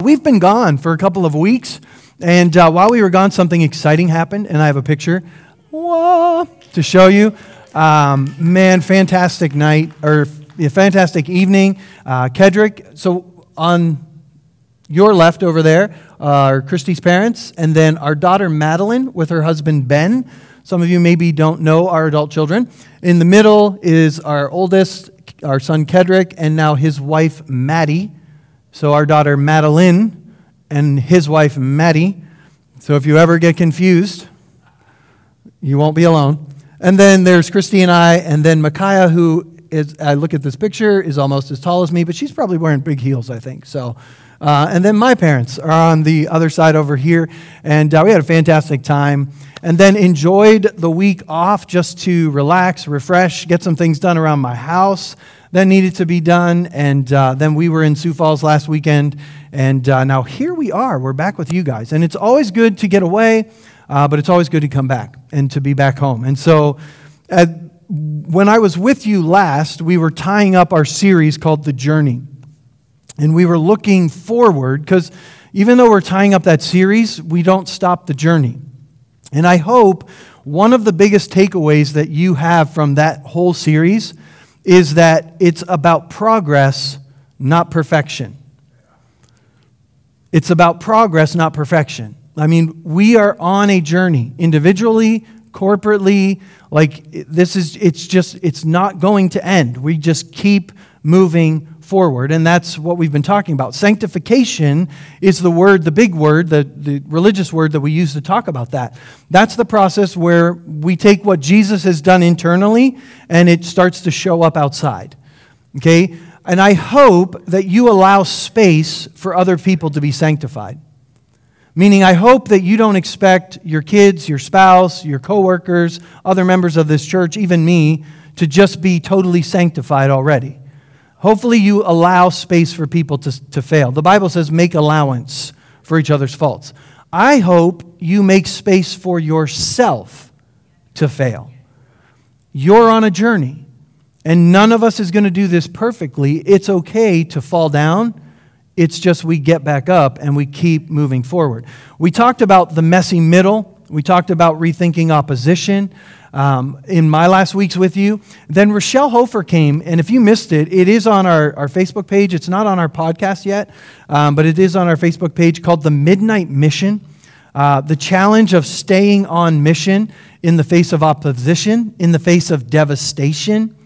We've been gone for a couple of weeks, and uh, while we were gone, something exciting happened, and I have a picture to show you. Um, man, fantastic night, or a fantastic evening. Uh, Kedrick, so on your left over there are Christy's parents, and then our daughter Madeline with her husband Ben. Some of you maybe don't know our adult children. In the middle is our oldest, our son Kedrick, and now his wife Maddie. So our daughter Madeline and his wife Maddie. So if you ever get confused, you won't be alone. And then there's Christy and I, and then Micaiah, who is, I look at this picture, is almost as tall as me, but she's probably wearing big heels, I think. So, uh, and then my parents are on the other side over here, and uh, we had a fantastic time. And then enjoyed the week off just to relax, refresh, get some things done around my house that needed to be done. And uh, then we were in Sioux Falls last weekend. And uh, now here we are. We're back with you guys. And it's always good to get away, uh, but it's always good to come back and to be back home. And so when I was with you last, we were tying up our series called The Journey. And we were looking forward because even though we're tying up that series, we don't stop the journey. And I hope one of the biggest takeaways that you have from that whole series is that it's about progress, not perfection. It's about progress, not perfection. I mean, we are on a journey individually, corporately. Like, this is, it's just, it's not going to end. We just keep moving forward. And that's what we've been talking about. Sanctification is the word, the big word, the, the religious word that we use to talk about that. That's the process where we take what Jesus has done internally and it starts to show up outside. Okay? And I hope that you allow space for other people to be sanctified. Meaning, I hope that you don't expect your kids, your spouse, your coworkers, other members of this church, even me, to just be totally sanctified already. Hopefully, you allow space for people to, to fail. The Bible says make allowance for each other's faults. I hope you make space for yourself to fail. You're on a journey, and none of us is going to do this perfectly. It's okay to fall down. It's just we get back up and we keep moving forward. We talked about the messy middle. We talked about rethinking opposition um, in my last weeks with you. Then Rochelle Hofer came, and if you missed it, it is on our, our Facebook page. It's not on our podcast yet, um, but it is on our Facebook page called The Midnight Mission. Uh, the challenge of staying on mission in the face of opposition, in the face of devastation.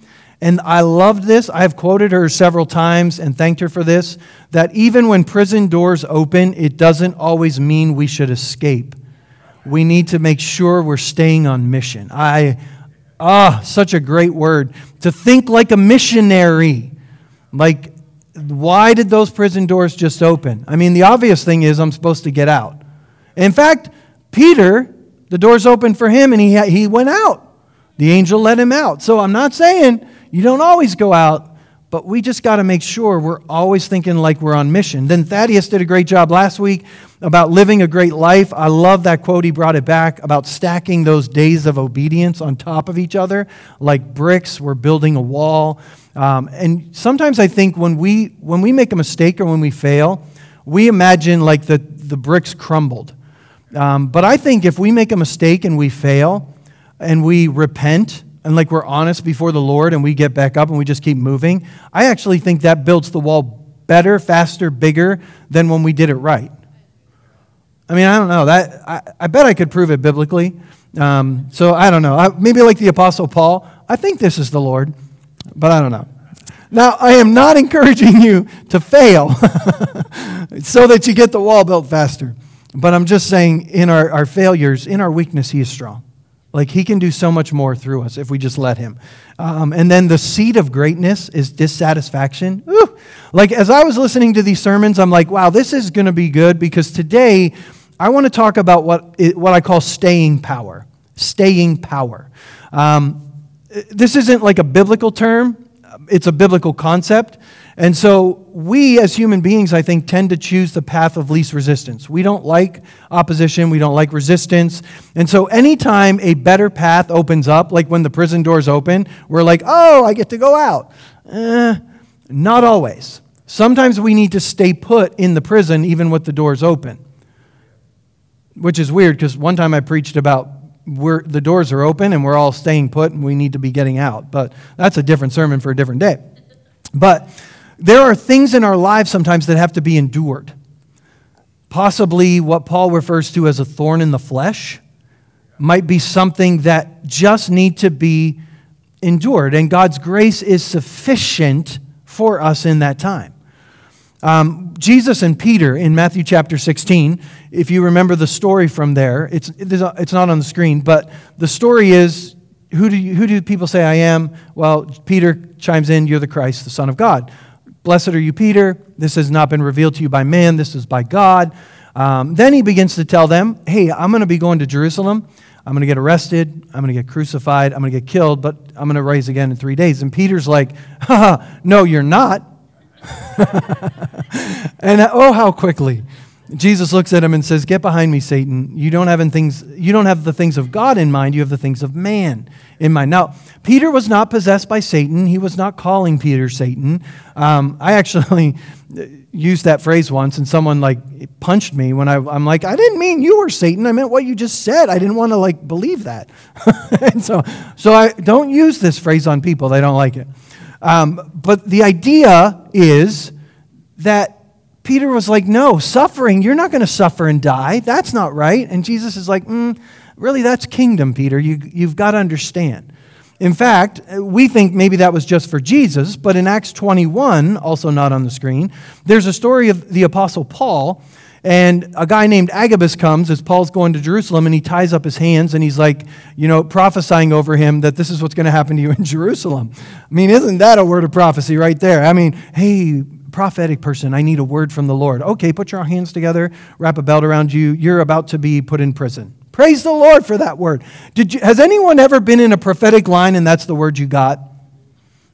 And I loved this. I have quoted her several times and thanked her for this that even when prison doors open, it doesn't always mean we should escape we need to make sure we're staying on mission. I, ah, such a great word. To think like a missionary. Like, why did those prison doors just open? I mean, the obvious thing is I'm supposed to get out. In fact, Peter, the doors opened for him and he, he went out. The angel let him out. So I'm not saying you don't always go out, but we just got to make sure we're always thinking like we're on mission. Then Thaddeus did a great job last week about living a great life. I love that quote. He brought it back about stacking those days of obedience on top of each other like bricks. We're building a wall. Um, and sometimes I think when we, when we make a mistake or when we fail, we imagine like the, the bricks crumbled. Um, but I think if we make a mistake and we fail and we repent and like we're honest before the Lord and we get back up and we just keep moving, I actually think that builds the wall better, faster, bigger than when we did it right. I mean, I don't know. That I, I bet I could prove it biblically. Um, so I don't know. I, maybe like the Apostle Paul, I think this is the Lord, but I don't know. Now, I am not encouraging you to fail so that you get the wall built faster. But I'm just saying, in our, our failures, in our weakness, He is strong. Like he can do so much more through us if we just let him. Um, and then the seed of greatness is dissatisfaction. Ooh. Like as I was listening to these sermons, I'm like, wow, this is going to be good because today I want to talk about what, what I call staying power. Staying power. Um, this isn't like a biblical term, it's a biblical concept. And so we as human beings, I think, tend to choose the path of least resistance. We don't like opposition, we don't like resistance. And so anytime a better path opens up, like when the prison doors open, we're like, oh, I get to go out. Eh, not always. Sometimes we need to stay put in the prison even with the doors open. Which is weird because one time I preached about we're, the doors are open and we're all staying put and we need to be getting out. But that's a different sermon for a different day. But there are things in our lives sometimes that have to be endured. Possibly what Paul refers to as a thorn in the flesh might be something that just need to be endured. And God's grace is sufficient for us in that time. Um, Jesus and Peter in Matthew chapter 16, if you remember the story from there, it's, it's not on the screen, but the story is who do, you, who do people say I am? Well, Peter chimes in, You're the Christ, the Son of God. Blessed are you, Peter. This has not been revealed to you by man, this is by God. Um, then he begins to tell them, Hey, I'm going to be going to Jerusalem. I'm going to get arrested. I'm going to get crucified. I'm going to get killed, but I'm going to rise again in three days. And Peter's like, No, you're not. and oh, how quickly. Jesus looks at him and says, Get behind me, Satan. You don't, have things, you don't have the things of God in mind, you have the things of man in mind. Now, Peter was not possessed by Satan. He was not calling Peter Satan. Um, I actually used that phrase once, and someone like punched me when I, I'm like, I didn't mean you were Satan. I meant what you just said. I didn't want to like believe that. and so, so I don't use this phrase on people. They don't like it. Um, but the idea is that Peter was like, No, suffering, you're not going to suffer and die. That's not right. And Jesus is like, mm, Really, that's kingdom, Peter. You, you've got to understand. In fact, we think maybe that was just for Jesus, but in Acts 21, also not on the screen, there's a story of the Apostle Paul. And a guy named Agabus comes as Paul's going to Jerusalem and he ties up his hands and he's like, you know, prophesying over him that this is what's going to happen to you in Jerusalem. I mean, isn't that a word of prophecy right there? I mean, hey, prophetic person, I need a word from the Lord. Okay, put your hands together, wrap a belt around you. You're about to be put in prison. Praise the Lord for that word. Did you, has anyone ever been in a prophetic line and that's the word you got?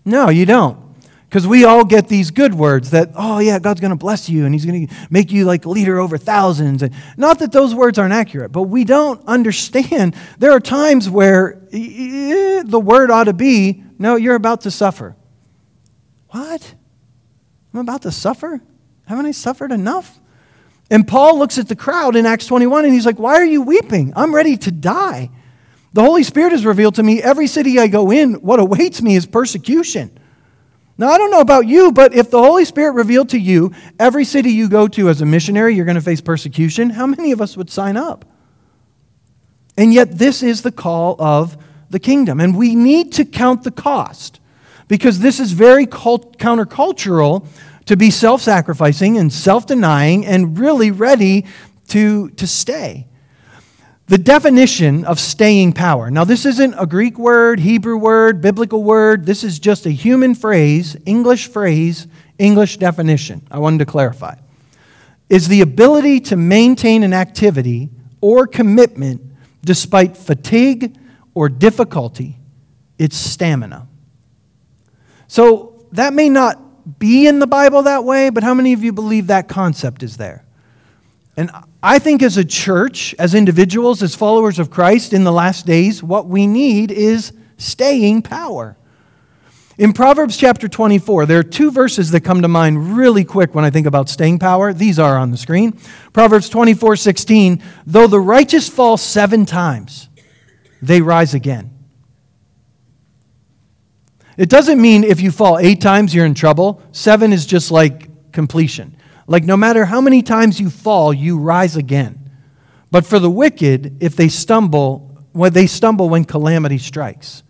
No, you don't. Because we all get these good words that, oh, yeah, God's going to bless you and he's going to make you like leader over thousands. And not that those words aren't accurate, but we don't understand. There are times where eh, the word ought to be, no, you're about to suffer. What? I'm about to suffer? Haven't I suffered enough? And Paul looks at the crowd in Acts 21 and he's like, Why are you weeping? I'm ready to die. The Holy Spirit has revealed to me every city I go in, what awaits me is persecution. Now, I don't know about you, but if the Holy Spirit revealed to you every city you go to as a missionary, you're going to face persecution, how many of us would sign up? And yet, this is the call of the kingdom. And we need to count the cost because this is very cult- countercultural to be self sacrificing and self denying and really ready to, to stay. The definition of staying power. Now, this isn't a Greek word, Hebrew word, biblical word. This is just a human phrase, English phrase, English definition. I wanted to clarify. Is the ability to maintain an activity or commitment despite fatigue or difficulty. It's stamina. So that may not be in the Bible that way, but how many of you believe that concept is there? And I think as a church, as individuals, as followers of Christ in the last days, what we need is staying power. In Proverbs chapter 24, there are two verses that come to mind really quick when I think about staying power. These are on the screen. Proverbs 24, 16, though the righteous fall seven times, they rise again. It doesn't mean if you fall eight times, you're in trouble. Seven is just like completion. Like no matter how many times you fall, you rise again. But for the wicked, if they stumble, when they stumble when calamity strikes.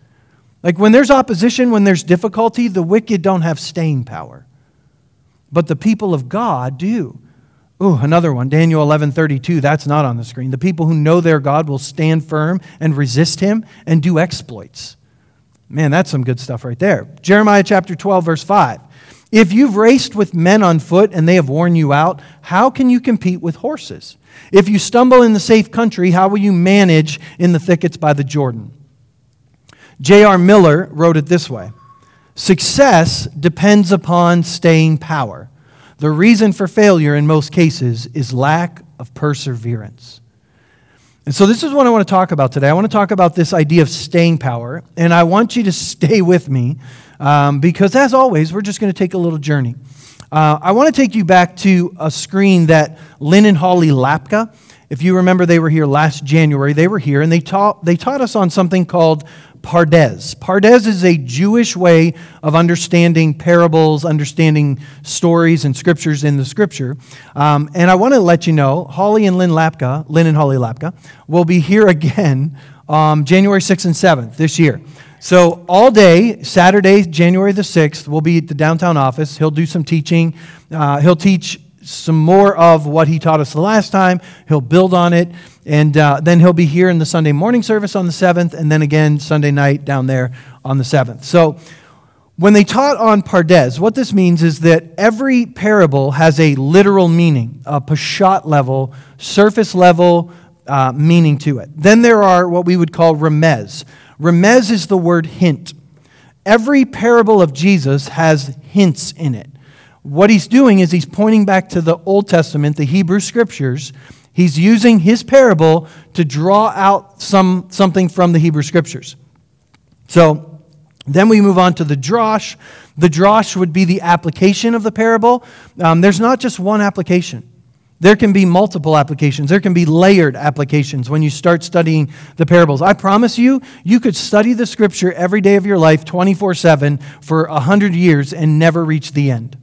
Like when there's opposition, when there's difficulty, the wicked don't have staying power. But the people of God do. Oh, another one, Daniel 11:32, that's not on the screen. The people who know their God will stand firm and resist him and do exploits. Man, that's some good stuff right there. Jeremiah chapter 12, verse 5. If you've raced with men on foot and they have worn you out, how can you compete with horses? If you stumble in the safe country, how will you manage in the thickets by the Jordan? J.R. Miller wrote it this way Success depends upon staying power. The reason for failure in most cases is lack of perseverance. And so, this is what I want to talk about today. I want to talk about this idea of staying power, and I want you to stay with me um, because, as always, we're just going to take a little journey. Uh, I want to take you back to a screen that Lynn and Holly Lapka, if you remember, they were here last January. They were here and they taught, they taught us on something called Pardes. Pardes is a Jewish way of understanding parables, understanding stories and scriptures in the scripture. Um, and I want to let you know, Holly and Lynn Lapka, Lynn and Holly Lapka, will be here again um, January 6th and 7th this year. So all day, Saturday, January the 6th, we'll be at the downtown office. He'll do some teaching. Uh, he'll teach some more of what he taught us the last time. He'll build on it. And uh, then he'll be here in the Sunday morning service on the 7th, and then again Sunday night down there on the 7th. So when they taught on Pardes, what this means is that every parable has a literal meaning, a pashat level, surface level uh, meaning to it. Then there are what we would call remez. Remez is the word hint. Every parable of Jesus has hints in it. What he's doing is he's pointing back to the Old Testament, the Hebrew scriptures, He's using his parable to draw out some, something from the Hebrew Scriptures. So then we move on to the drosh. The drosh would be the application of the parable. Um, there's not just one application. There can be multiple applications. There can be layered applications when you start studying the parables. I promise you, you could study the scripture every day of your life, 24 7, for 100 years and never reach the end.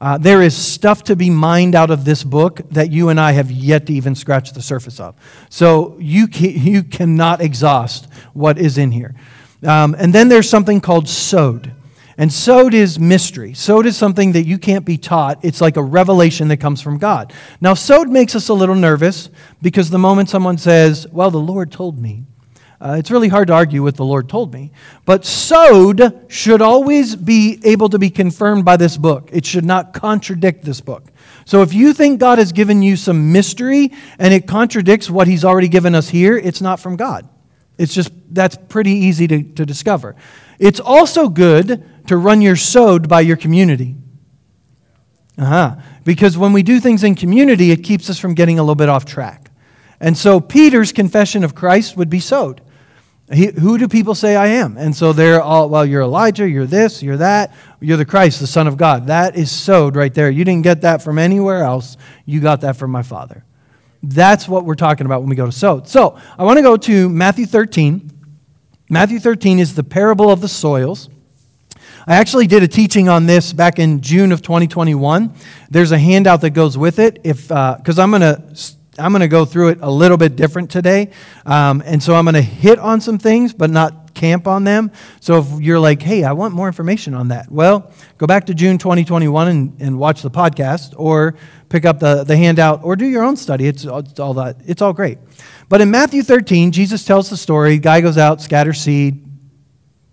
Uh, there is stuff to be mined out of this book that you and I have yet to even scratch the surface of. So you, you cannot exhaust what is in here. Um, and then there's something called sod. And sod is mystery. Sod is something that you can't be taught. It's like a revelation that comes from God. Now, sod makes us a little nervous because the moment someone says, Well, the Lord told me, uh, it's really hard to argue with the Lord told me. But sod should always be able to be confirmed by this book. It should not contradict this book. So if you think God has given you some mystery and it contradicts what he's already given us here, it's not from God. It's just, that's pretty easy to, to discover. It's also good to run your sod by your community. Uh-huh. Because when we do things in community, it keeps us from getting a little bit off track. And so Peter's confession of Christ would be sod. He, who do people say I am? And so they're all, well, you're Elijah, you're this, you're that, you're the Christ, the Son of God. That is sod right there. You didn't get that from anywhere else. You got that from my Father. That's what we're talking about when we go to sod. So I want to go to Matthew 13. Matthew 13 is the parable of the soils. I actually did a teaching on this back in June of 2021. There's a handout that goes with it. If because uh, I'm going to I'm going to go through it a little bit different today. Um, and so I'm going to hit on some things, but not camp on them. So if you're like, hey, I want more information on that, well, go back to June 2021 and, and watch the podcast or pick up the, the handout or do your own study. It's, it's, all that. It's all great. But in Matthew 13, Jesus tells the story. Guy goes out, scatters seed,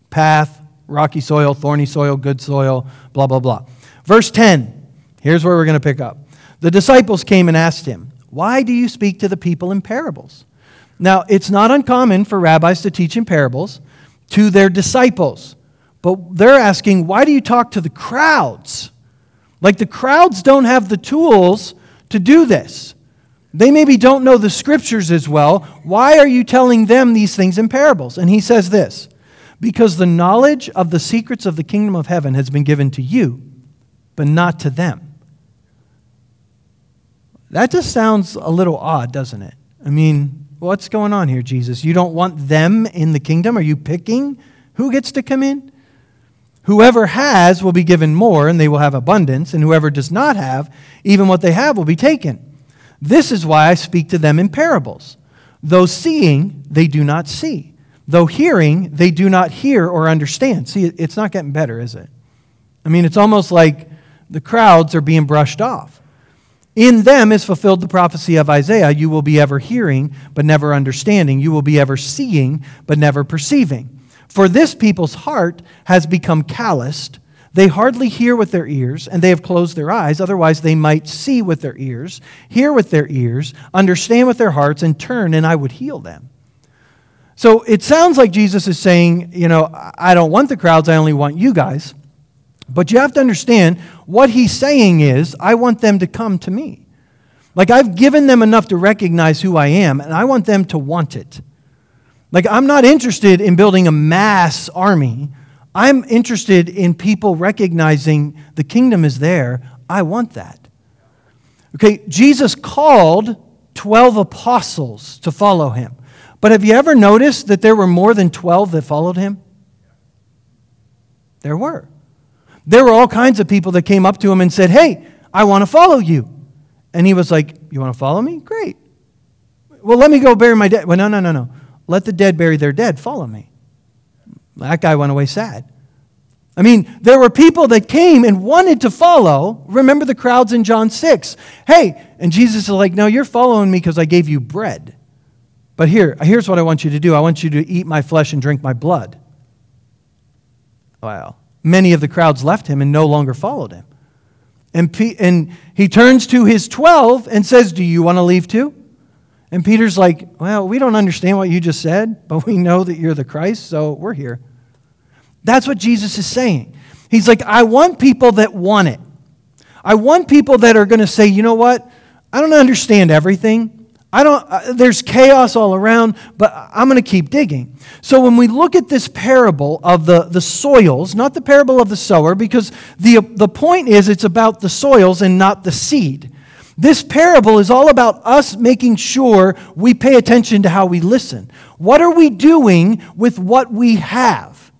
path, rocky soil, thorny soil, good soil, blah, blah, blah. Verse 10, here's where we're going to pick up. The disciples came and asked him, why do you speak to the people in parables? Now, it's not uncommon for rabbis to teach in parables to their disciples, but they're asking, why do you talk to the crowds? Like the crowds don't have the tools to do this. They maybe don't know the scriptures as well. Why are you telling them these things in parables? And he says this because the knowledge of the secrets of the kingdom of heaven has been given to you, but not to them. That just sounds a little odd, doesn't it? I mean, what's going on here, Jesus? You don't want them in the kingdom? Are you picking who gets to come in? Whoever has will be given more, and they will have abundance, and whoever does not have, even what they have will be taken. This is why I speak to them in parables. Though seeing, they do not see. Though hearing, they do not hear or understand. See, it's not getting better, is it? I mean, it's almost like the crowds are being brushed off. In them is fulfilled the prophecy of Isaiah you will be ever hearing, but never understanding. You will be ever seeing, but never perceiving. For this people's heart has become calloused. They hardly hear with their ears, and they have closed their eyes. Otherwise, they might see with their ears, hear with their ears, understand with their hearts, and turn, and I would heal them. So it sounds like Jesus is saying, you know, I don't want the crowds, I only want you guys. But you have to understand what he's saying is, I want them to come to me. Like I've given them enough to recognize who I am, and I want them to want it. Like I'm not interested in building a mass army. I'm interested in people recognizing the kingdom is there. I want that. Okay, Jesus called 12 apostles to follow him. But have you ever noticed that there were more than 12 that followed him? There were. There were all kinds of people that came up to him and said, Hey, I want to follow you. And he was like, You want to follow me? Great. Well, let me go bury my dead. Well, no, no, no, no. Let the dead bury their dead. Follow me. That guy went away sad. I mean, there were people that came and wanted to follow. Remember the crowds in John 6. Hey, and Jesus is like, No, you're following me because I gave you bread. But here, here's what I want you to do I want you to eat my flesh and drink my blood. Well, many of the crowds left him and no longer followed him. And, P- and he turns to his 12 and says, Do you want to leave too? And Peter's like, Well, we don't understand what you just said, but we know that you're the Christ, so we're here. That's what Jesus is saying. He's like, I want people that want it. I want people that are going to say, you know what? I don't understand everything. I don't, uh, there's chaos all around, but I'm going to keep digging. So when we look at this parable of the, the soils, not the parable of the sower, because the, the point is it's about the soils and not the seed. This parable is all about us making sure we pay attention to how we listen. What are we doing with what we have?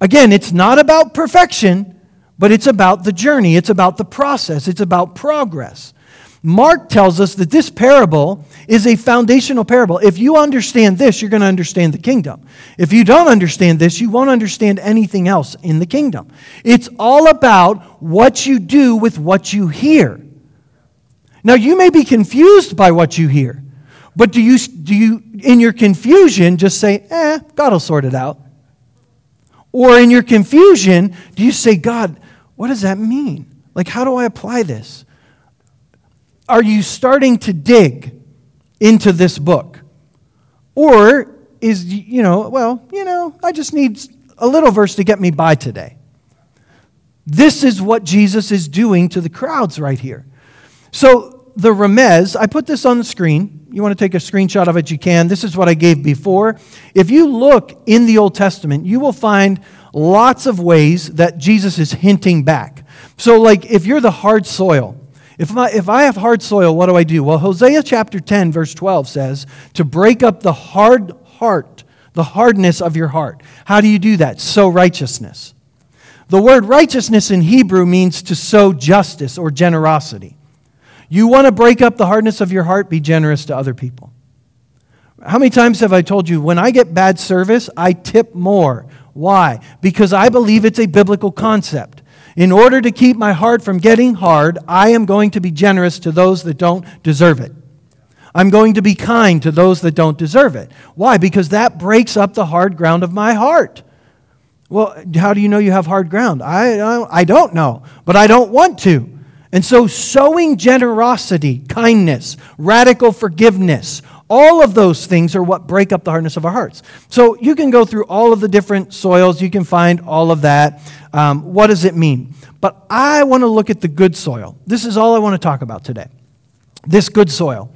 Again, it's not about perfection, but it's about the journey, it's about the process, it's about progress. Mark tells us that this parable is a foundational parable. If you understand this, you're going to understand the kingdom. If you don't understand this, you won't understand anything else in the kingdom. It's all about what you do with what you hear. Now, you may be confused by what you hear, but do you, do you in your confusion, just say, eh, God will sort it out? Or in your confusion, do you say, God, what does that mean? Like, how do I apply this? Are you starting to dig into this book? Or is, you know, well, you know, I just need a little verse to get me by today. This is what Jesus is doing to the crowds right here. So, the remez, I put this on the screen you want to take a screenshot of it, you can. This is what I gave before. If you look in the Old Testament, you will find lots of ways that Jesus is hinting back. So, like, if you're the hard soil, if I, if I have hard soil, what do I do? Well, Hosea chapter 10, verse 12 says, to break up the hard heart, the hardness of your heart. How do you do that? Sow righteousness. The word righteousness in Hebrew means to sow justice or generosity. You want to break up the hardness of your heart, be generous to other people. How many times have I told you when I get bad service, I tip more? Why? Because I believe it's a biblical concept. In order to keep my heart from getting hard, I am going to be generous to those that don't deserve it. I'm going to be kind to those that don't deserve it. Why? Because that breaks up the hard ground of my heart. Well, how do you know you have hard ground? I, I don't know, but I don't want to. And so, sowing generosity, kindness, radical forgiveness, all of those things are what break up the hardness of our hearts. So, you can go through all of the different soils, you can find all of that. Um, what does it mean? But I want to look at the good soil. This is all I want to talk about today. This good soil.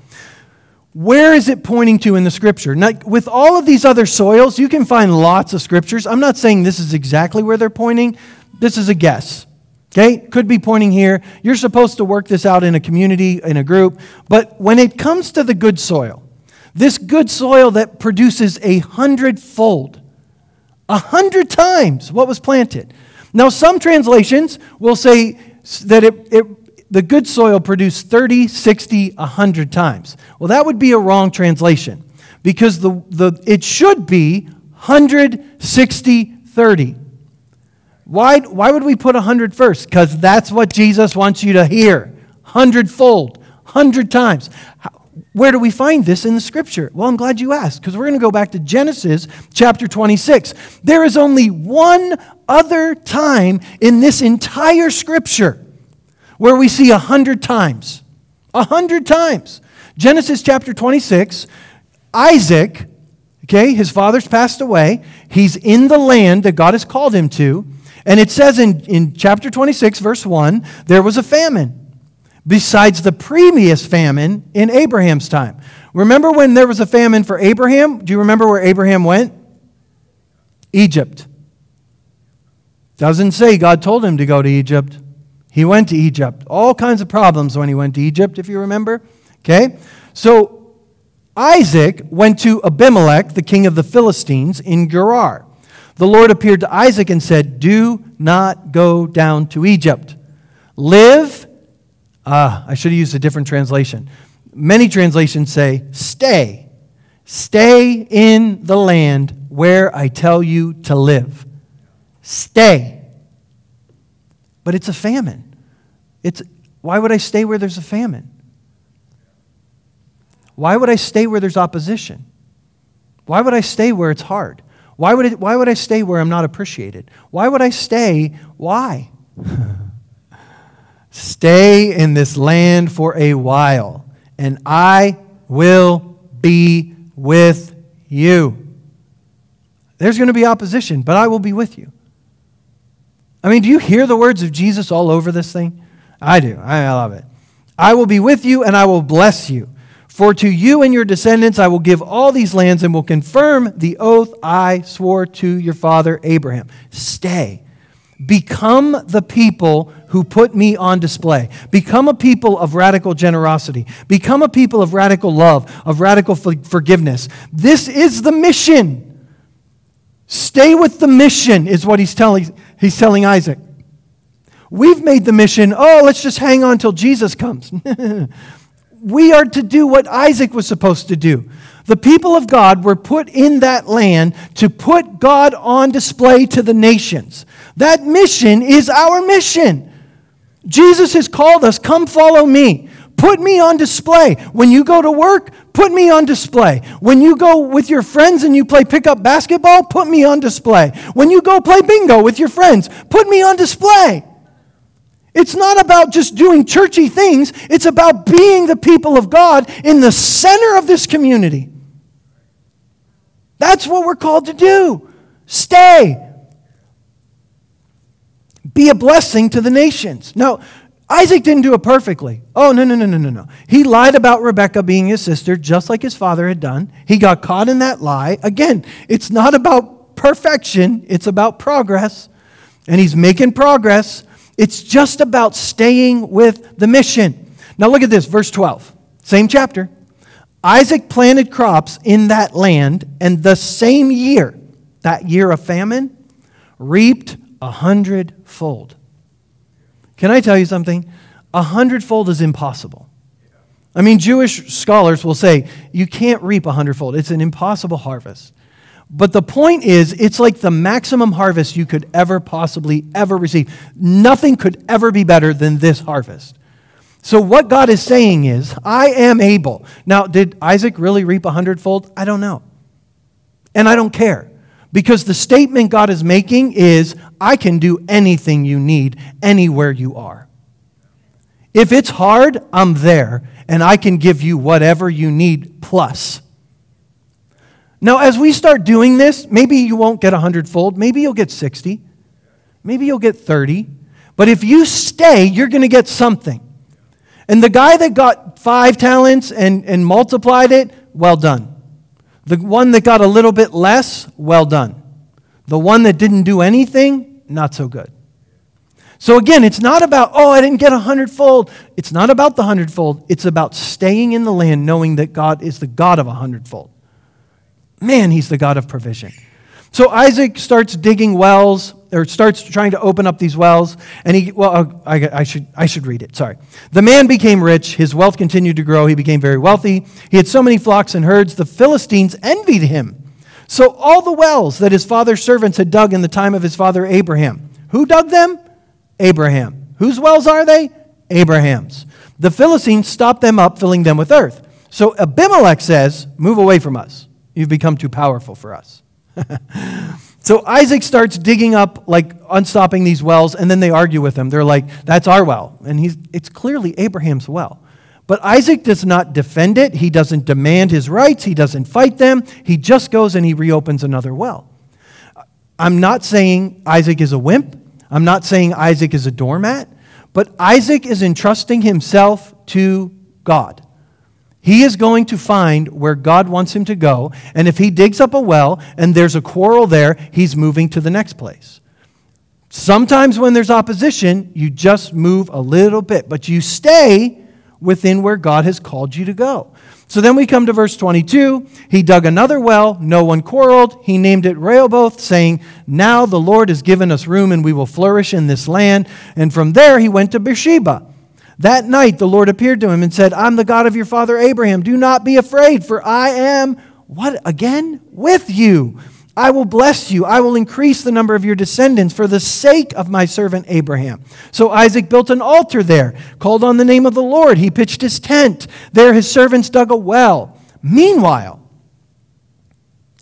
Where is it pointing to in the scripture? Now, with all of these other soils, you can find lots of scriptures. I'm not saying this is exactly where they're pointing, this is a guess. Okay? Could be pointing here. You're supposed to work this out in a community, in a group. But when it comes to the good soil, this good soil that produces a hundredfold, a hundred times what was planted. Now, some translations will say that it, it, the good soil produced 30, 60, 100 times. Well, that would be a wrong translation because the, the, it should be 100, 60, 30. Why, why would we put a hundred first? Because that's what Jesus wants you to hear. Hundredfold, hundred times. Where do we find this in the scripture? Well, I'm glad you asked, because we're going to go back to Genesis chapter 26. There is only one other time in this entire scripture where we see a hundred times. A hundred times. Genesis chapter 26, Isaac, okay, his father's passed away. He's in the land that God has called him to. And it says in, in chapter 26, verse 1, there was a famine besides the previous famine in Abraham's time. Remember when there was a famine for Abraham? Do you remember where Abraham went? Egypt. Doesn't say God told him to go to Egypt. He went to Egypt. All kinds of problems when he went to Egypt, if you remember. Okay? So Isaac went to Abimelech, the king of the Philistines, in Gerar. The Lord appeared to Isaac and said, Do not go down to Egypt. Live. Ah, I should have used a different translation. Many translations say, Stay. Stay in the land where I tell you to live. Stay. But it's a famine. It's, why would I stay where there's a famine? Why would I stay where there's opposition? Why would I stay where it's hard? Why would, it, why would I stay where I'm not appreciated? Why would I stay? Why? stay in this land for a while, and I will be with you. There's going to be opposition, but I will be with you. I mean, do you hear the words of Jesus all over this thing? I do. I love it. I will be with you and I will bless you. For to you and your descendants I will give all these lands and will confirm the oath I swore to your father Abraham. Stay. Become the people who put me on display. Become a people of radical generosity. Become a people of radical love, of radical forgiveness. This is the mission. Stay with the mission, is what he's telling, he's telling Isaac. We've made the mission, oh, let's just hang on till Jesus comes. we are to do what Isaac was supposed to do. The people of God were put in that land to put God on display to the nations. That mission is our mission. Jesus has called us, come follow me. Put me on display. When you go to work, put me on display. When you go with your friends and you play pickup basketball, put me on display. When you go play bingo with your friends, put me on display. It's not about just doing churchy things, it's about being the people of God in the center of this community. That's what we're called to do. Stay. Be a blessing to the nations. Now, Isaac didn't do it perfectly. Oh, no, no, no, no, no, no. He lied about Rebekah being his sister, just like his father had done. He got caught in that lie. Again, it's not about perfection, it's about progress. And he's making progress. It's just about staying with the mission. Now look at this, verse 12, same chapter. Isaac planted crops in that land, and the same year, that year of famine, reaped a hundredfold. Can I tell you something? A hundredfold is impossible. I mean, Jewish scholars will say you can't reap a hundredfold, it's an impossible harvest. But the point is, it's like the maximum harvest you could ever possibly ever receive. Nothing could ever be better than this harvest. So, what God is saying is, I am able. Now, did Isaac really reap a hundredfold? I don't know. And I don't care. Because the statement God is making is, I can do anything you need anywhere you are. If it's hard, I'm there, and I can give you whatever you need plus. Now, as we start doing this, maybe you won't get a hundredfold. Maybe you'll get 60. Maybe you'll get 30. But if you stay, you're going to get something. And the guy that got five talents and, and multiplied it, well done. The one that got a little bit less, well done. The one that didn't do anything, not so good. So again, it's not about, oh, I didn't get a hundredfold. It's not about the hundredfold. It's about staying in the land knowing that God is the God of a hundredfold. Man, he's the God of provision. So Isaac starts digging wells, or starts trying to open up these wells, and he, well, uh, I, I, should, I should read it, sorry. The man became rich, his wealth continued to grow, he became very wealthy. He had so many flocks and herds, the Philistines envied him. So all the wells that his father's servants had dug in the time of his father Abraham, who dug them? Abraham. Whose wells are they? Abraham's. The Philistines stopped them up, filling them with earth. So Abimelech says, Move away from us. You've become too powerful for us. so Isaac starts digging up, like unstopping these wells, and then they argue with him. They're like, that's our well. And he's, it's clearly Abraham's well. But Isaac does not defend it. He doesn't demand his rights. He doesn't fight them. He just goes and he reopens another well. I'm not saying Isaac is a wimp. I'm not saying Isaac is a doormat. But Isaac is entrusting himself to God. He is going to find where God wants him to go. And if he digs up a well and there's a quarrel there, he's moving to the next place. Sometimes when there's opposition, you just move a little bit, but you stay within where God has called you to go. So then we come to verse 22. He dug another well, no one quarreled. He named it Rehoboth, saying, Now the Lord has given us room and we will flourish in this land. And from there he went to Beersheba. That night the Lord appeared to him and said, I'm the God of your father Abraham. Do not be afraid, for I am, what again? With you. I will bless you. I will increase the number of your descendants for the sake of my servant Abraham. So Isaac built an altar there, called on the name of the Lord. He pitched his tent. There his servants dug a well. Meanwhile,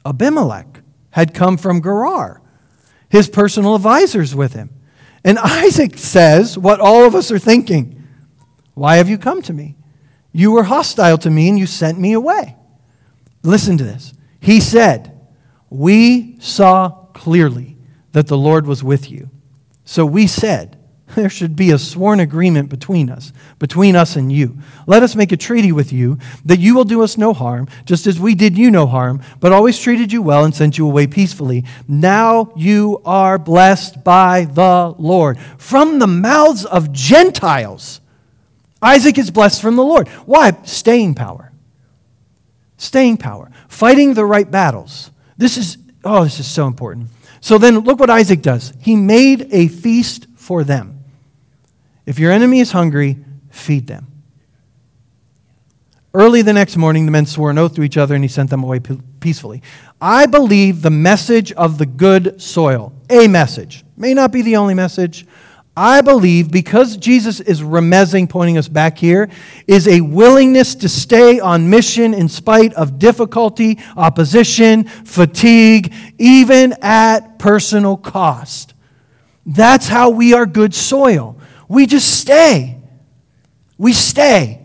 Abimelech had come from Gerar, his personal advisors with him. And Isaac says what all of us are thinking Why have you come to me? You were hostile to me and you sent me away. Listen to this. He said, we saw clearly that the Lord was with you. So we said, there should be a sworn agreement between us, between us and you. Let us make a treaty with you that you will do us no harm, just as we did you no harm, but always treated you well and sent you away peacefully. Now you are blessed by the Lord. From the mouths of Gentiles, Isaac is blessed from the Lord. Why? Staying power. Staying power. Fighting the right battles this is, oh, this is so important. So then look what Isaac does. He made a feast for them. If your enemy is hungry, feed them. Early the next morning, the men swore an oath to each other and he sent them away peacefully. I believe the message of the good soil, a message, may not be the only message, I believe because Jesus is remezing, pointing us back here, is a willingness to stay on mission in spite of difficulty, opposition, fatigue, even at personal cost. That's how we are good soil. We just stay. We stay.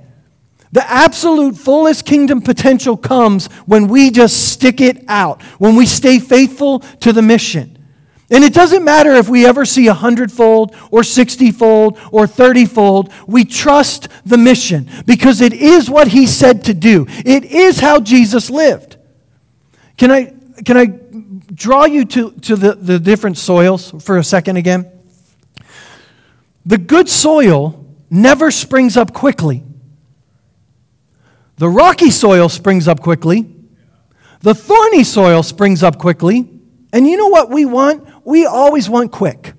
The absolute fullest kingdom potential comes when we just stick it out, when we stay faithful to the mission. And it doesn't matter if we ever see a hundredfold or sixtyfold or thirtyfold. We trust the mission because it is what he said to do. It is how Jesus lived. Can I, can I draw you to, to the, the different soils for a second again? The good soil never springs up quickly. The rocky soil springs up quickly. The thorny soil springs up quickly. And you know what we want? we always want quick.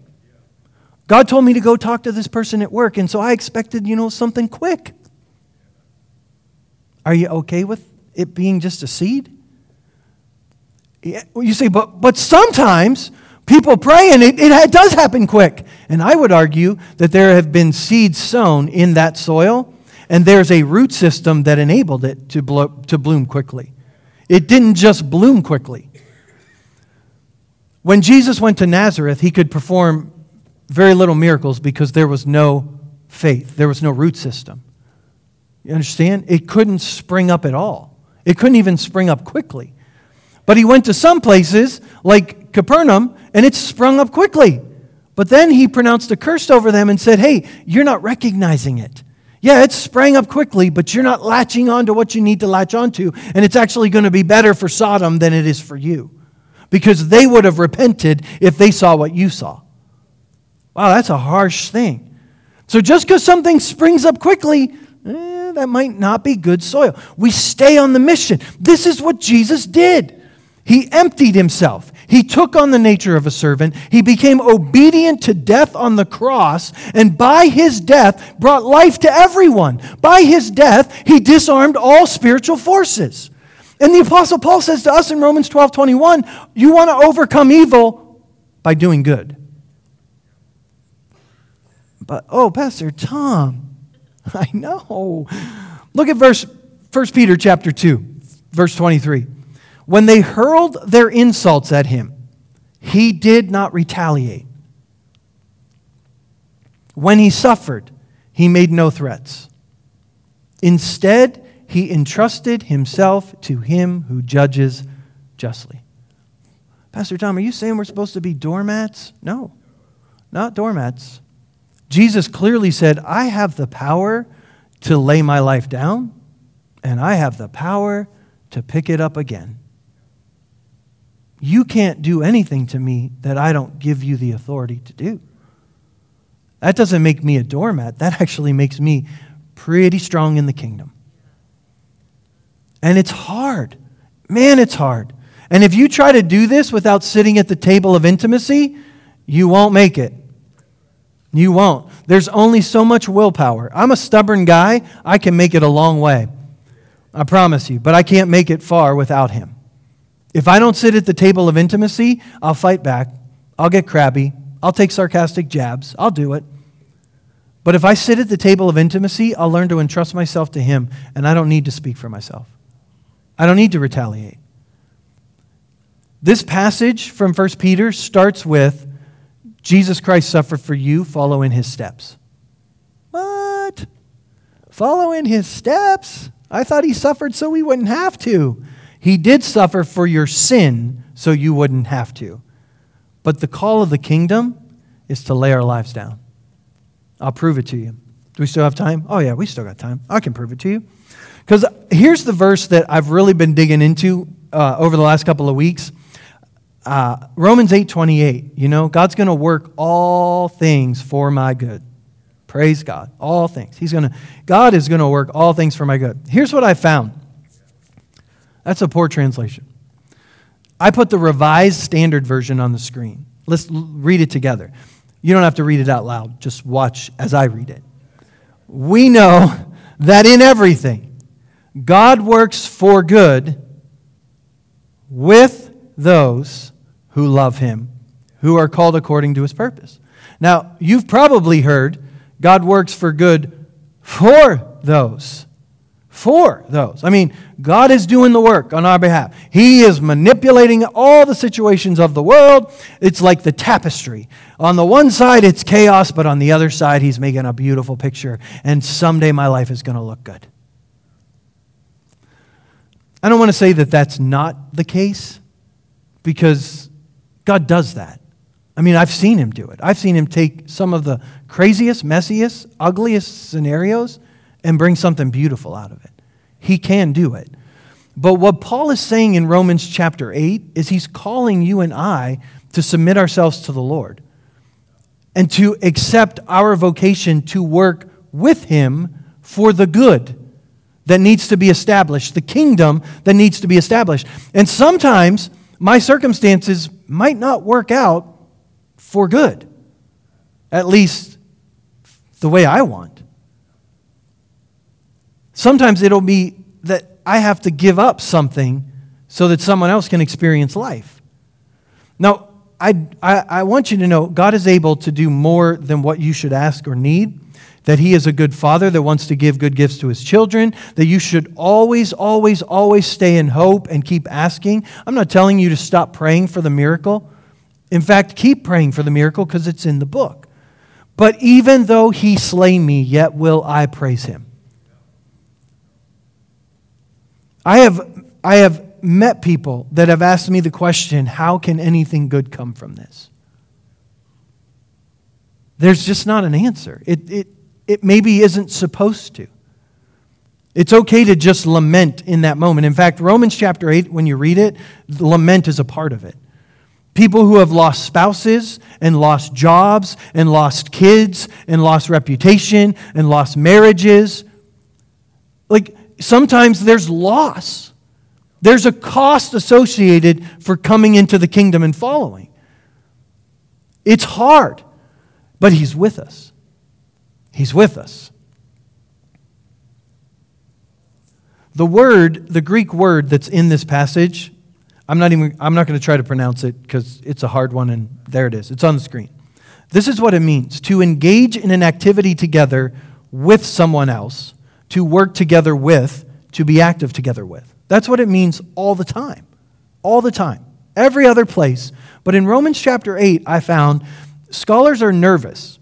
God told me to go talk to this person at work, and so I expected, you know, something quick. Are you okay with it being just a seed? Yeah, you say, but, but sometimes people pray and it, it does happen quick. And I would argue that there have been seeds sown in that soil, and there's a root system that enabled it to, to bloom quickly. It didn't just bloom quickly. When Jesus went to Nazareth, he could perform very little miracles because there was no faith, there was no root system. You understand? It couldn't spring up at all, it couldn't even spring up quickly. But he went to some places, like Capernaum, and it sprung up quickly. But then he pronounced a curse over them and said, Hey, you're not recognizing it. Yeah, it sprang up quickly, but you're not latching on to what you need to latch onto, and it's actually going to be better for Sodom than it is for you because they would have repented if they saw what you saw. Wow, that's a harsh thing. So just because something springs up quickly, eh, that might not be good soil. We stay on the mission. This is what Jesus did. He emptied himself. He took on the nature of a servant. He became obedient to death on the cross, and by his death brought life to everyone. By his death, he disarmed all spiritual forces. And the Apostle Paul says to us in Romans 12 21, you want to overcome evil by doing good. But, oh, Pastor Tom, I know. Look at verse 1 Peter chapter 2, verse 23. When they hurled their insults at him, he did not retaliate. When he suffered, he made no threats. Instead, he entrusted himself to him who judges justly. Pastor Tom, are you saying we're supposed to be doormats? No, not doormats. Jesus clearly said, I have the power to lay my life down, and I have the power to pick it up again. you can't do anything to me that I don't give you the authority to do. That doesn't make me a doormat. That actually makes me pretty strong in the kingdom. And it's hard. Man, it's hard. And if you try to do this without sitting at the table of intimacy, you won't make it. You won't. There's only so much willpower. I'm a stubborn guy. I can make it a long way. I promise you. But I can't make it far without him. If I don't sit at the table of intimacy, I'll fight back. I'll get crabby. I'll take sarcastic jabs. I'll do it. But if I sit at the table of intimacy, I'll learn to entrust myself to him, and I don't need to speak for myself. I don't need to retaliate. This passage from 1 Peter starts with Jesus Christ suffered for you, follow in his steps. What? Follow in his steps? I thought he suffered so we wouldn't have to. He did suffer for your sin so you wouldn't have to. But the call of the kingdom is to lay our lives down. I'll prove it to you. Do we still have time? Oh, yeah, we still got time. I can prove it to you. Because here's the verse that I've really been digging into uh, over the last couple of weeks. Uh, Romans 8:28, you know, God's going to work all things for my good. Praise God. All things. He's going to, God is going to work all things for my good. Here's what I found. That's a poor translation. I put the revised standard version on the screen. Let's read it together. You don't have to read it out loud, just watch as I read it. We know that in everything, God works for good with those who love him, who are called according to his purpose. Now, you've probably heard God works for good for those for those. I mean, God is doing the work on our behalf. He is manipulating all the situations of the world. It's like the tapestry. On the one side, it's chaos, but on the other side, He's making a beautiful picture. And someday my life is going to look good. I don't want to say that that's not the case because God does that. I mean, I've seen Him do it. I've seen Him take some of the craziest, messiest, ugliest scenarios and bring something beautiful out of it. He can do it. But what Paul is saying in Romans chapter 8 is he's calling you and I to submit ourselves to the Lord and to accept our vocation to work with him for the good that needs to be established, the kingdom that needs to be established. And sometimes my circumstances might not work out for good, at least the way I want. Sometimes it'll be that I have to give up something so that someone else can experience life. Now, I, I, I, want you to know God is able to do more than what you should ask or need. That He is a good father that wants to give good gifts to His children. That you should always, always, always stay in hope and keep asking. I'm not telling you to stop praying for the miracle. In fact, keep praying for the miracle because it's in the book. But even though He slay me, yet will I praise Him. I have, I have met people that have asked me the question how can anything good come from this? There's just not an answer. It, it, it maybe isn't supposed to. It's okay to just lament in that moment. In fact, Romans chapter 8, when you read it, lament is a part of it. People who have lost spouses and lost jobs and lost kids and lost reputation and lost marriages. Like, sometimes there's loss. There's a cost associated for coming into the kingdom and following. It's hard, but He's with us. He's with us. The word, the Greek word that's in this passage, I'm not even I'm not going to try to pronounce it because it's a hard one and there it is. It's on the screen. This is what it means to engage in an activity together with someone else to work together with, to be active together with. That's what it means all the time. All the time. Every other place. But in Romans chapter 8, I found scholars are nervous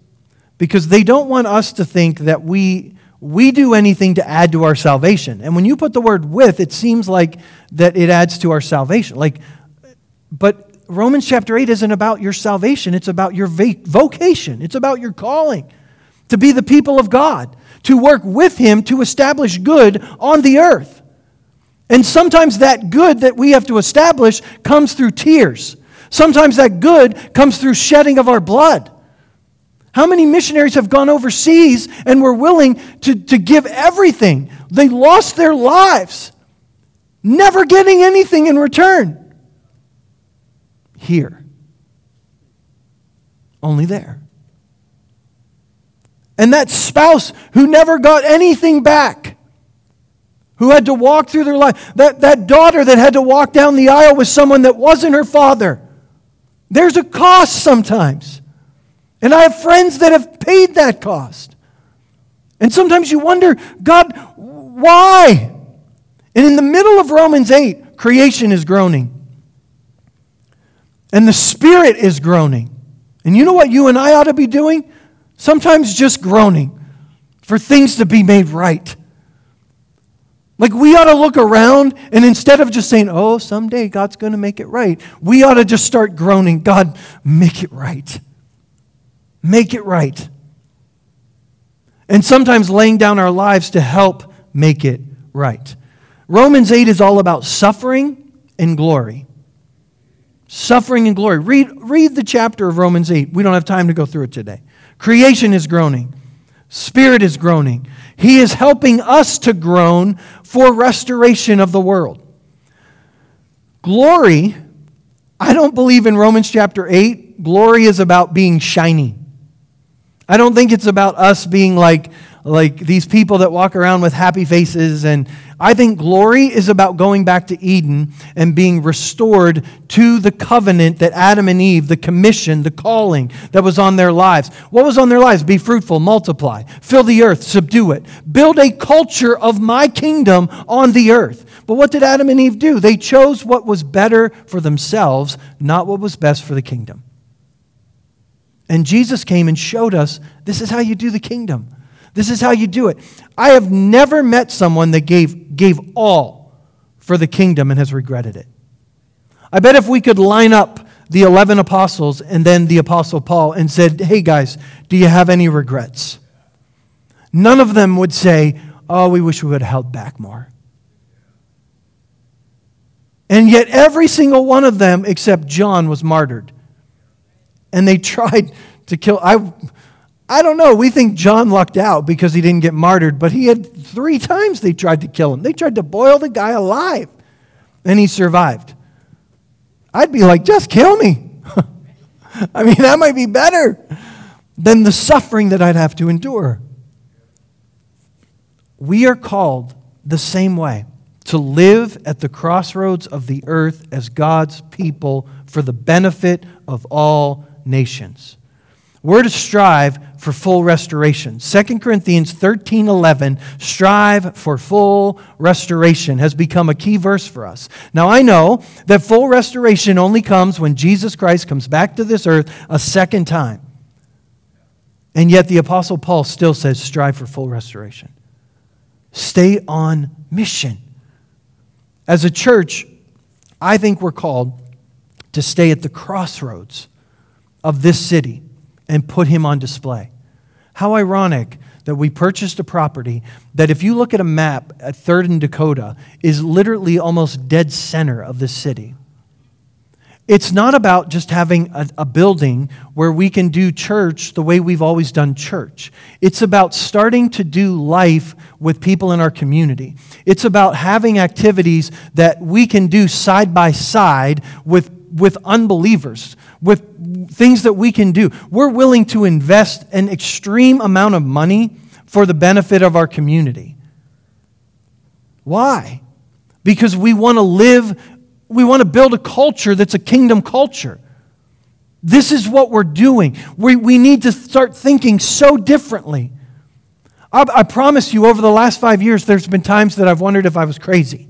because they don't want us to think that we we do anything to add to our salvation. And when you put the word with, it seems like that it adds to our salvation. Like but Romans chapter 8 isn't about your salvation, it's about your vocation. It's about your calling to be the people of God to work with him to establish good on the earth. And sometimes that good that we have to establish comes through tears. Sometimes that good comes through shedding of our blood. How many missionaries have gone overseas and were willing to, to give everything? They lost their lives, never getting anything in return. Here. Only there. And that spouse who never got anything back who had to walk through their life. That, that daughter that had to walk down the aisle with someone that wasn't her father. There's a cost sometimes. And I have friends that have paid that cost. And sometimes you wonder, God, why? And in the middle of Romans 8, creation is groaning. And the Spirit is groaning. And you know what you and I ought to be doing? Sometimes just groaning for things to be made right. Like we ought to look around and instead of just saying, oh, someday God's going to make it right, we ought to just start groaning, God, make it right. Make it right. And sometimes laying down our lives to help make it right. Romans 8 is all about suffering and glory. Suffering and glory. Read, read the chapter of Romans 8. We don't have time to go through it today. Creation is groaning, Spirit is groaning. He is helping us to groan for restoration of the world. Glory, I don't believe in Romans chapter 8, glory is about being shiny. I don't think it's about us being like, like these people that walk around with happy faces and, I think glory is about going back to Eden and being restored to the covenant that Adam and Eve, the commission, the calling that was on their lives. What was on their lives? Be fruitful, multiply, fill the earth, subdue it, build a culture of my kingdom on the earth. But what did Adam and Eve do? They chose what was better for themselves, not what was best for the kingdom. And Jesus came and showed us this is how you do the kingdom. This is how you do it. I have never met someone that gave, gave all for the kingdom and has regretted it. I bet if we could line up the 11 apostles and then the apostle Paul and said, hey guys, do you have any regrets? None of them would say, oh, we wish we would have held back more. And yet, every single one of them, except John, was martyred. And they tried to kill. I, I don't know. We think John lucked out because he didn't get martyred, but he had three times they tried to kill him. They tried to boil the guy alive, and he survived. I'd be like, just kill me. I mean, that might be better than the suffering that I'd have to endure. We are called the same way to live at the crossroads of the earth as God's people for the benefit of all nations. We're to strive for full restoration. 2 Corinthians 13 11, strive for full restoration, has become a key verse for us. Now, I know that full restoration only comes when Jesus Christ comes back to this earth a second time. And yet, the Apostle Paul still says, strive for full restoration. Stay on mission. As a church, I think we're called to stay at the crossroads of this city and put him on display. How ironic that we purchased a property that, if you look at a map at 3rd and Dakota, is literally almost dead center of the city. It's not about just having a, a, building where we can do church the way we've always done church. It's about starting to do life with people in our community. It's about having activities that we can do side by side with, with unbelievers with things that we can do. We're willing to invest an extreme amount of money for the benefit of our community. Why? Because we want to live, we want to build a culture that's a kingdom culture. This is what we're doing. We, we need to start thinking so differently. I, I promise you, over the last five years, there's been times that I've wondered if I was crazy.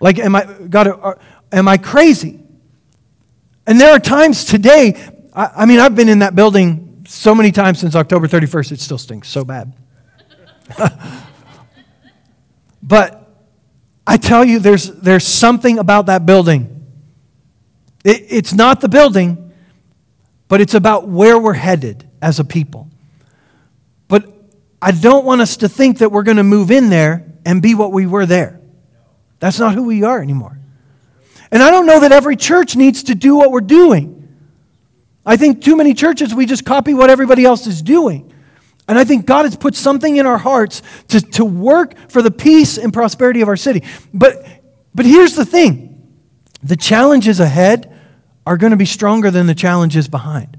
Like, am I, God, uh, am I crazy? And there are times today, I, I mean, I've been in that building so many times since October 31st, it still stinks so bad. but I tell you, there's, there's something about that building. It, it's not the building, but it's about where we're headed as a people. But I don't want us to think that we're going to move in there and be what we were there. That's not who we are anymore. And I don't know that every church needs to do what we're doing. I think too many churches, we just copy what everybody else is doing. And I think God has put something in our hearts to, to work for the peace and prosperity of our city. But, but here's the thing the challenges ahead are going to be stronger than the challenges behind.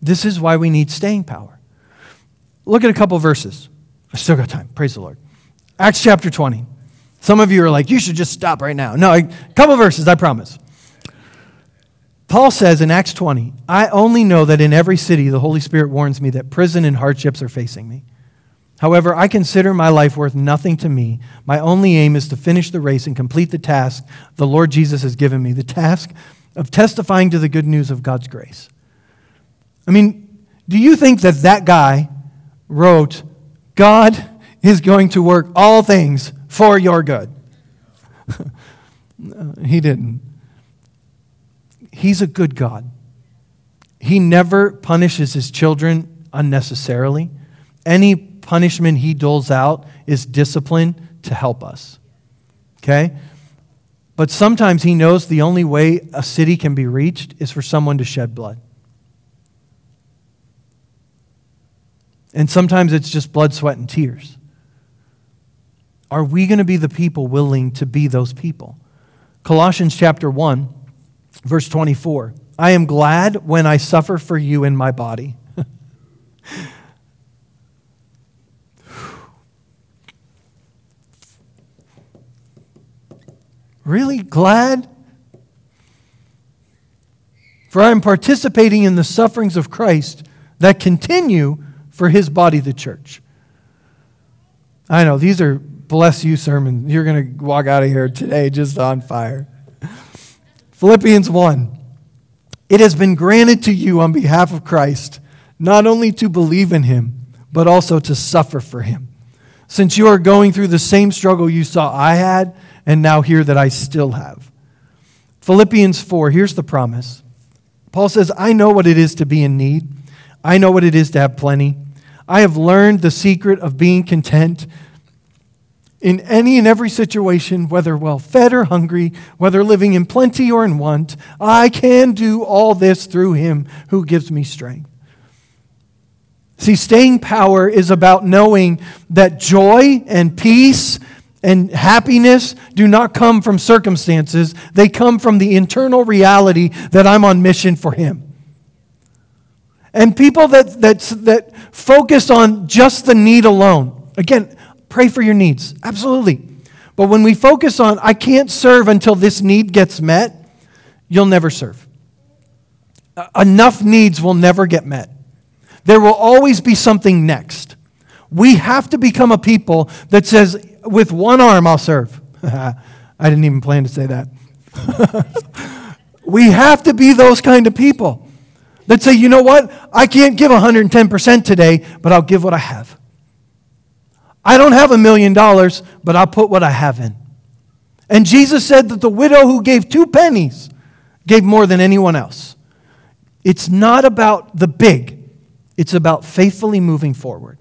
This is why we need staying power. Look at a couple verses. I still got time. Praise the Lord. Acts chapter 20. Some of you are like, you should just stop right now. No, a couple verses, I promise. Paul says in Acts 20, I only know that in every city the Holy Spirit warns me that prison and hardships are facing me. However, I consider my life worth nothing to me. My only aim is to finish the race and complete the task the Lord Jesus has given me the task of testifying to the good news of God's grace. I mean, do you think that that guy wrote, God is going to work all things for your good? he didn't. He's a good God. He never punishes his children unnecessarily. Any punishment he doles out is discipline to help us. Okay? But sometimes he knows the only way a city can be reached is for someone to shed blood. And sometimes it's just blood, sweat, and tears. Are we going to be the people willing to be those people? Colossians chapter 1 Verse 24 I am glad when I suffer for you in my body. really glad? For I am participating in the sufferings of Christ that continue for his body, the church. I know, these are bless you sermon. You're going to walk out of here today just on fire. Philippians 1. It has been granted to you on behalf of Christ not only to believe in him, but also to suffer for him. Since you are going through the same struggle you saw I had, and now hear that I still have. Philippians 4, here's the promise. Paul says, I know what it is to be in need. I know what it is to have plenty. I have learned the secret of being content in any and every situation, whether well fed or hungry, whether living in plenty or in want, I can do all this through him who gives me strength. See, staying power is about knowing that joy and peace and happiness do not come from circumstances, they come from the internal reality that I'm on mission for him. And people that, that, that focus on just the need alone, again, Pray for your needs. Absolutely. But when we focus on, I can't serve until this need gets met, you'll never serve. Uh, enough needs will never get met. There will always be something next. We have to become a people that says, with one arm, I'll serve. I didn't even plan to say that. we have to be those kind of people that say, you know what? I can't give 110% today, but I'll give what I have. I don't have a million dollars, but I'll put what I have in. And Jesus said that the widow who gave two pennies gave more than anyone else. It's not about the big, it's about faithfully moving forward.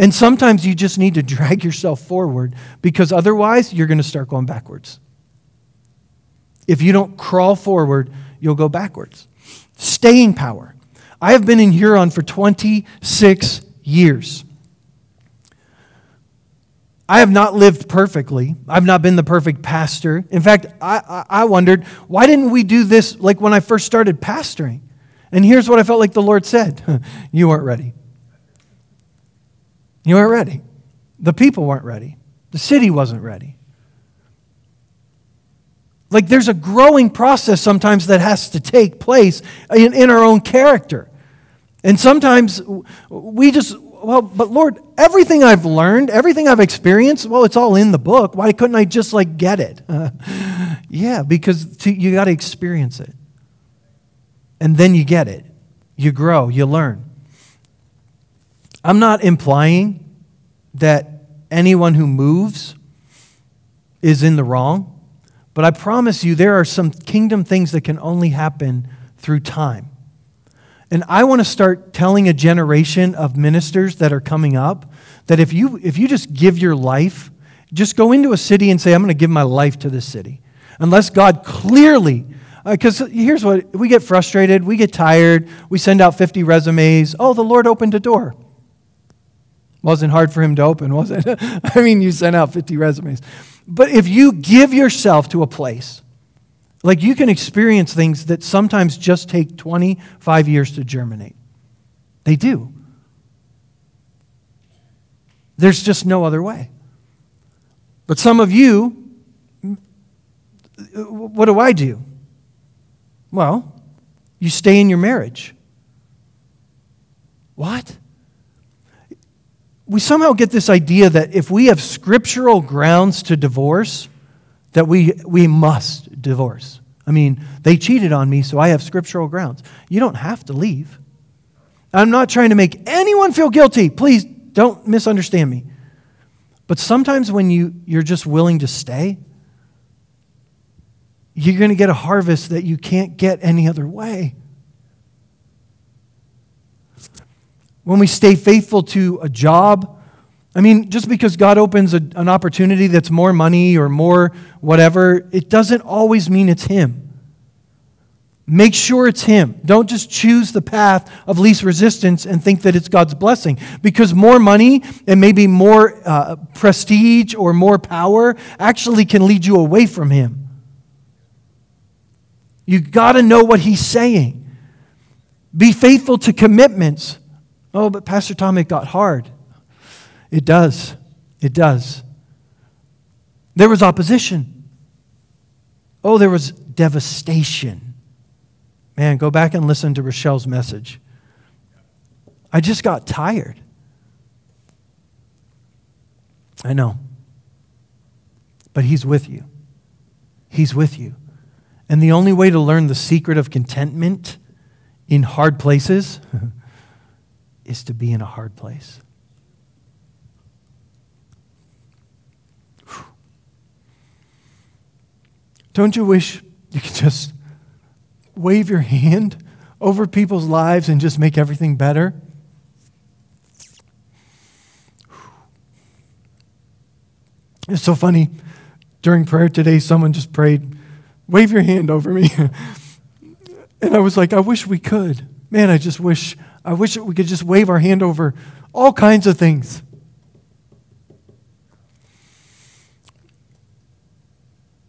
And sometimes you just need to drag yourself forward because otherwise you're going to start going backwards. If you don't crawl forward, you'll go backwards. Staying power. I have been in Huron for 26 years. I have not lived perfectly. I've not been the perfect pastor. In fact, I, I, wondered, why didn't we do this like when I first started pastoring? And here's what I felt like the Lord said You weren't ready. You weren't ready. The people weren't ready. The city wasn't ready. Like there's a growing process sometimes that has to take place in, in our own character. And sometimes we just well, but Lord, everything I've learned, everything I've experienced, well, it's all in the book. Why couldn't I just like get it? Uh, yeah, because to, you got to experience it. And then you get it. You grow, you learn. I'm not implying that anyone who moves is in the wrong, but I promise you there are some kingdom things that can only happen through time. And I want to start telling a generation of ministers that are coming up that if you, if you just give your life Just go into a city and say, I'm going to give my life to this city. Unless God clearly, because uh, here's what we get frustrated, we get tired, we send out 50 resumes. Oh, the Lord opened a door. Wasn't hard for him to open, was it? I mean, you sent out 50 resumes. But if you give yourself to a place, like you can experience things that sometimes just take 25 years to germinate. They do. There's just no other way. But some of you, what do I do? Well, you stay in your marriage. What? We somehow get this idea that if we have scriptural grounds to divorce, that we, we must divorce. I mean, they cheated on me, so I have scriptural grounds. You don't have to leave. I'm not trying to make anyone feel guilty. Please don't misunderstand me. But sometimes when you, you're just willing to stay, you're going to get a harvest that you can't get any other way. When we stay faithful to a job, I mean, just because God opens a, an opportunity that's more money or more whatever, it doesn't always mean it's Him. Make sure it's Him. Don't just choose the path of least resistance and think that it's God's blessing. Because more money and maybe more uh, prestige or more power actually can lead you away from Him. You got to know what He's saying. Be faithful to commitments. Oh, but Pastor Tom, it got hard. It does. It does. There was opposition. Oh, there was devastation. Man, go back and listen to Rochelle's message. I just got tired. I know. But He's with you. He's with you. And the only way to learn the secret of contentment in hard places is to be in a hard place. Don't you wish you could just wave your hand over people's lives and just make everything better? It's so funny. During prayer today, someone just prayed, Wave your hand over me. and I was like, I wish we could. Man, I just wish, I wish we could just wave our hand over all kinds of things.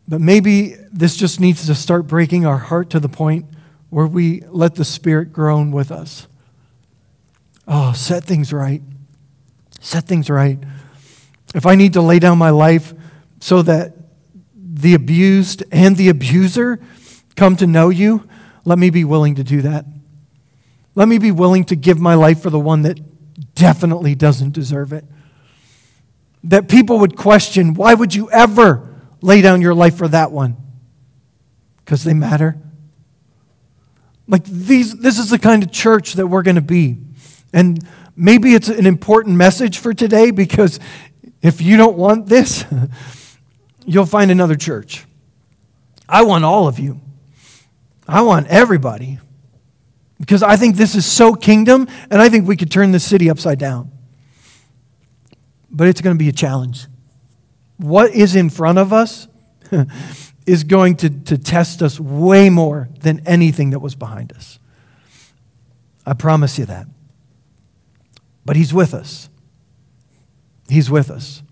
But maybe this just needs to start breaking our heart to the point where we let the Spirit groan with us. Oh, set things right. Set things right. If I need to lay down my life so that the abused and the abuser come to know you, let me be willing to do that. Let me be willing to give my life for the one that definitely doesn't deserve it. That people would question, why would you ever lay down your life for that one because they matter. Like these, this is the kind of church that we're going to be. And maybe it's an important message for today because if you don't want this, you'll find another church. I want all of you. I want everybody. Because I think this is so kingdom, and I think we could turn the city upside down. But it's going to be a challenge what is in front of us is going to, to test us way more than anything that was behind us. I promise you that. But He's with us. He's with us.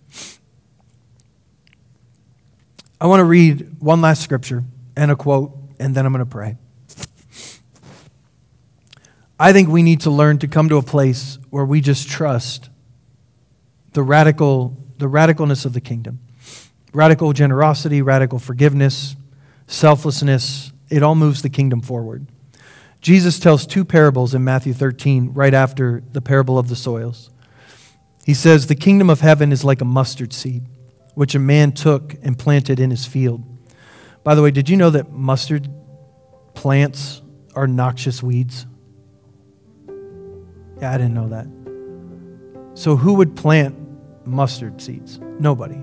I want to read one last scripture and a quote, and then I'm going to pray. I think we need to learn to come to a place where we just trust the radical the radicalness of the kingdom. Radical generosity, radical forgiveness, selflessness, it all moves the kingdom forward. Jesus tells two parables in Matthew 13, right after the parable of the soils. He says, The kingdom of heaven is like a mustard seed, which a man took and planted in his field. By the way, did you know that mustard plants are noxious weeds? Yeah, I didn't know that. So, who would plant mustard seeds. Nobody.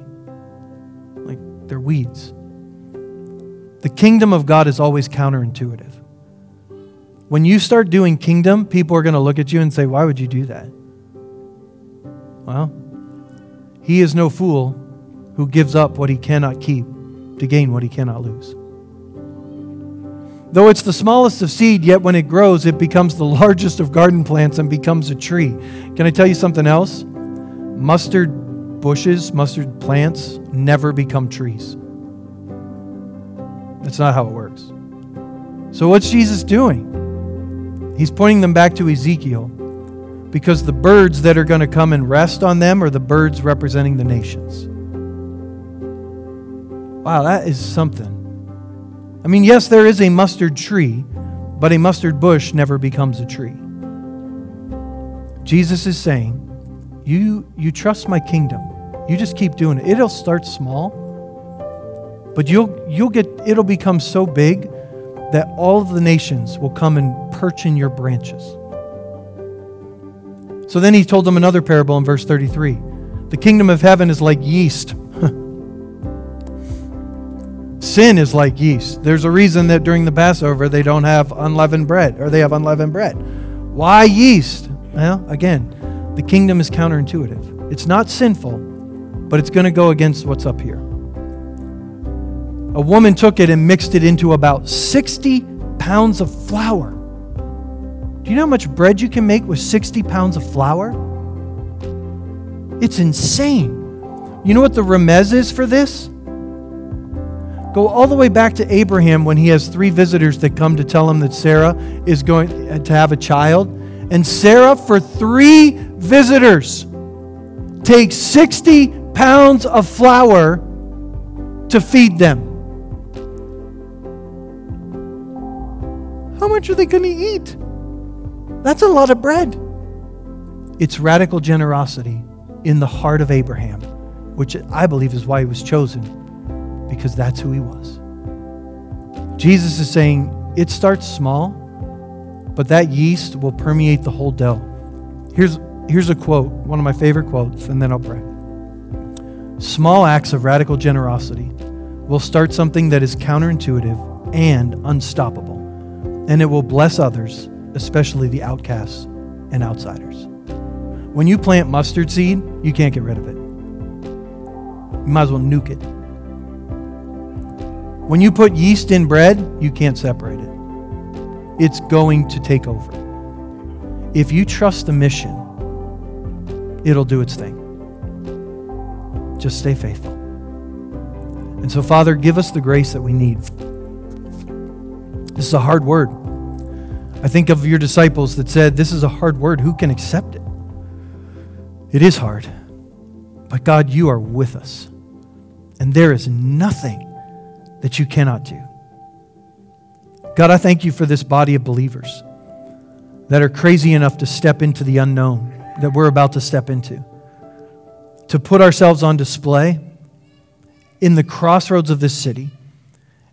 Like, they're weeds. The kingdom of God is always counterintuitive. When you start doing kingdom, people are going to look at you and say, Why would you do that? Well, he is no fool who gives up what he cannot keep to gain what he cannot lose. Though it's the smallest of seed, yet when it grows, it becomes the largest of garden plants and becomes a tree. Can I tell you something else? Mustard bushes, mustard plants never become trees. That's not how it works. So, what's Jesus doing? He's pointing them back to Ezekiel because the birds that are going to come and rest on them are the birds representing the nations. Wow, that is something. I mean, yes, there is a mustard tree, but a mustard bush never becomes a tree. Jesus is saying, you, you trust my kingdom. You just keep doing it. It'll start small, but you'll, you'll get, it'll become so big that all of the nations will come and perch in your branches. So then he told them another parable in verse 33. The kingdom of heaven is like yeast Sin is like yeast. There's a reason that during the Passover they don't have unleavened bread or they have unleavened bread. Why yeast? Well, again, the kingdom is counterintuitive. It's not sinful, but it's going to go against what's up here. A woman took it and mixed it into about 60 pounds of flour. Do you know how much bread you can make with 60 pounds of flour? It's insane. You know what the remez is for this? Go all the way back to Abraham when he has three visitors that come to tell him that Sarah is going to have a child. And Sarah, for three visitors, Take 60 pounds of flour to feed them. How much are they going to eat? That's a lot of bread. It's radical generosity in the heart of Abraham, which I believe is why he was chosen because that's who he was. Jesus is saying it starts small, but that yeast will permeate the whole dough. Here's, here's a quote, one of my favorite quotes, and then I'll pray. Small acts of radical generosity will start something that is counterintuitive and unstoppable, and it will bless others, especially the outcasts and outsiders. When you plant mustard seed, you can't get rid of it. You might as well nuke it. When you put yeast in bread, you can't separate it. It's going to take over. If you trust the mission, it'll do its thing. Just stay faithful. And so, Father, give us the grace that we need. This is a hard word. I think of your disciples that said, This is a hard word. Who can accept it? It is hard. But God, you are with us. And there is nothing that you cannot do. God, I thank you for this body of believers that are crazy enough to step into the unknown that we're about to step into, to put ourselves on display in the crossroads of this city.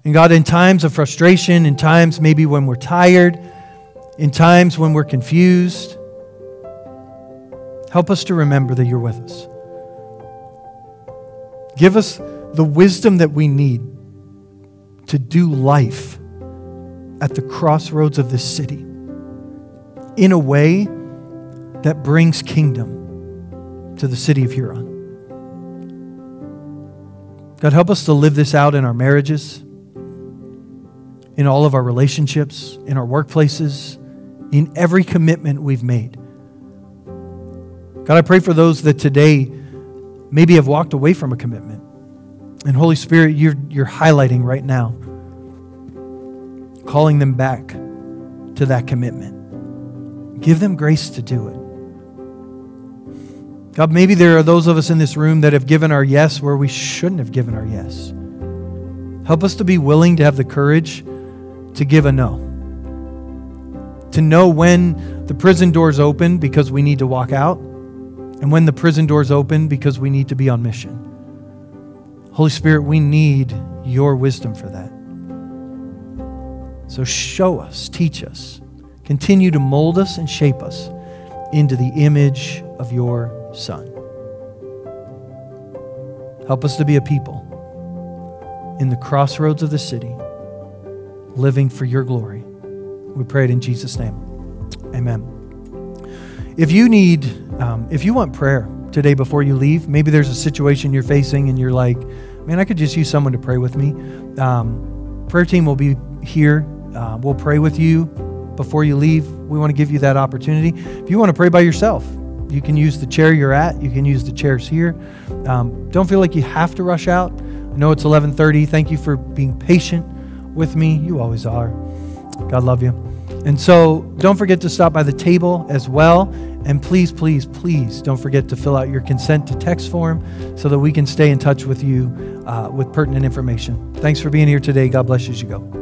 And God, in times of frustration, in times maybe when we're tired, in times when we're confused, help us to remember that you're with us. Give us the wisdom that we need to do life at the crossroads of this city in a way that brings kingdom to the city of Huron. God, help us to live this out in our marriages, in all of our relationships, in our workplaces, in every commitment we've made. God, I pray for those that today maybe have walked away from a commitment. And Holy Spirit, you're, you're highlighting right now, calling them back to that commitment. Give them grace to do it. God, maybe there are those of us in this room that have given our yes where we shouldn't have given our yes. Help us to be willing to have the courage to give a no. To know when the prison doors open because we need to walk out, and when the prison doors open because we need to be on mission. Holy Spirit, we need your wisdom for that. So show us, teach us, continue to mold us and shape us into the image of your Son. Help us to be a people in the crossroads of the city, living for your glory. We pray it in Jesus' name. Amen. If you need, um, if you want prayer, today before you leave. Maybe there's a situation you're facing and you're like, man, I could just use someone to pray with me. Um, prayer team will be here. Uh, we'll pray with you before you leave. We want to give you that opportunity. If you want to pray by yourself, you can use the chair you're at. You can use the chairs here. Um, don't feel like you have to rush out. I know it's 11:30. Thank you for being patient with me. You always are. God love you. And so don't forget to stop by the table as well. And please, please, please don't forget to fill out your consent to text form so that we can stay in touch with you uh, with pertinent information. Thanks for being here today. God bless you as you go.